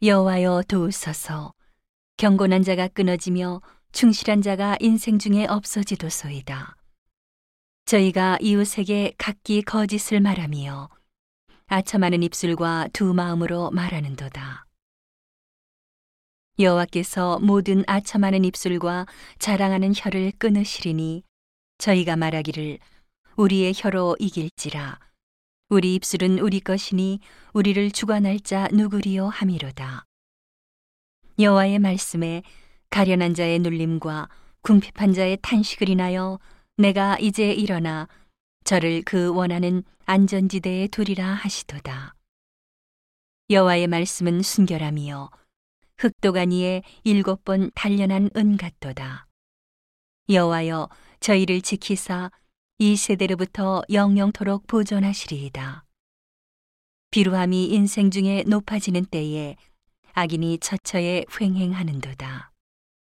여호와여 도우소서 경건한 자가 끊어지며 충실한 자가 인생 중에 없어지도소이다. 저희가 이웃에게 각기 거짓을 말하며 아첨하는 입술과 두 마음으로 말하는도다. 여호와께서 모든 아첨하는 입술과 자랑하는 혀를 끊으시리니 저희가 말하기를 우리의 혀로 이길지라 우리 입술은 우리 것이니 우리를 주관할 자 누구리요 함이로다. 여호와의 말씀에 가련한 자의 눌림과 궁핍한 자의 탄식을 인하여 내가 이제 일어나 저를 그 원하는 안전지대에 두리라 하시도다. 여호와의 말씀은 순결함이요 흑도가니에 일곱 번 단련한 은 같도다. 여호와여 저희를 지키사 이 세대로부터 영영토록 보존하시리이다. 비루함이 인생 중에 높아지는 때에 악인이 처처에 횡행하는도다.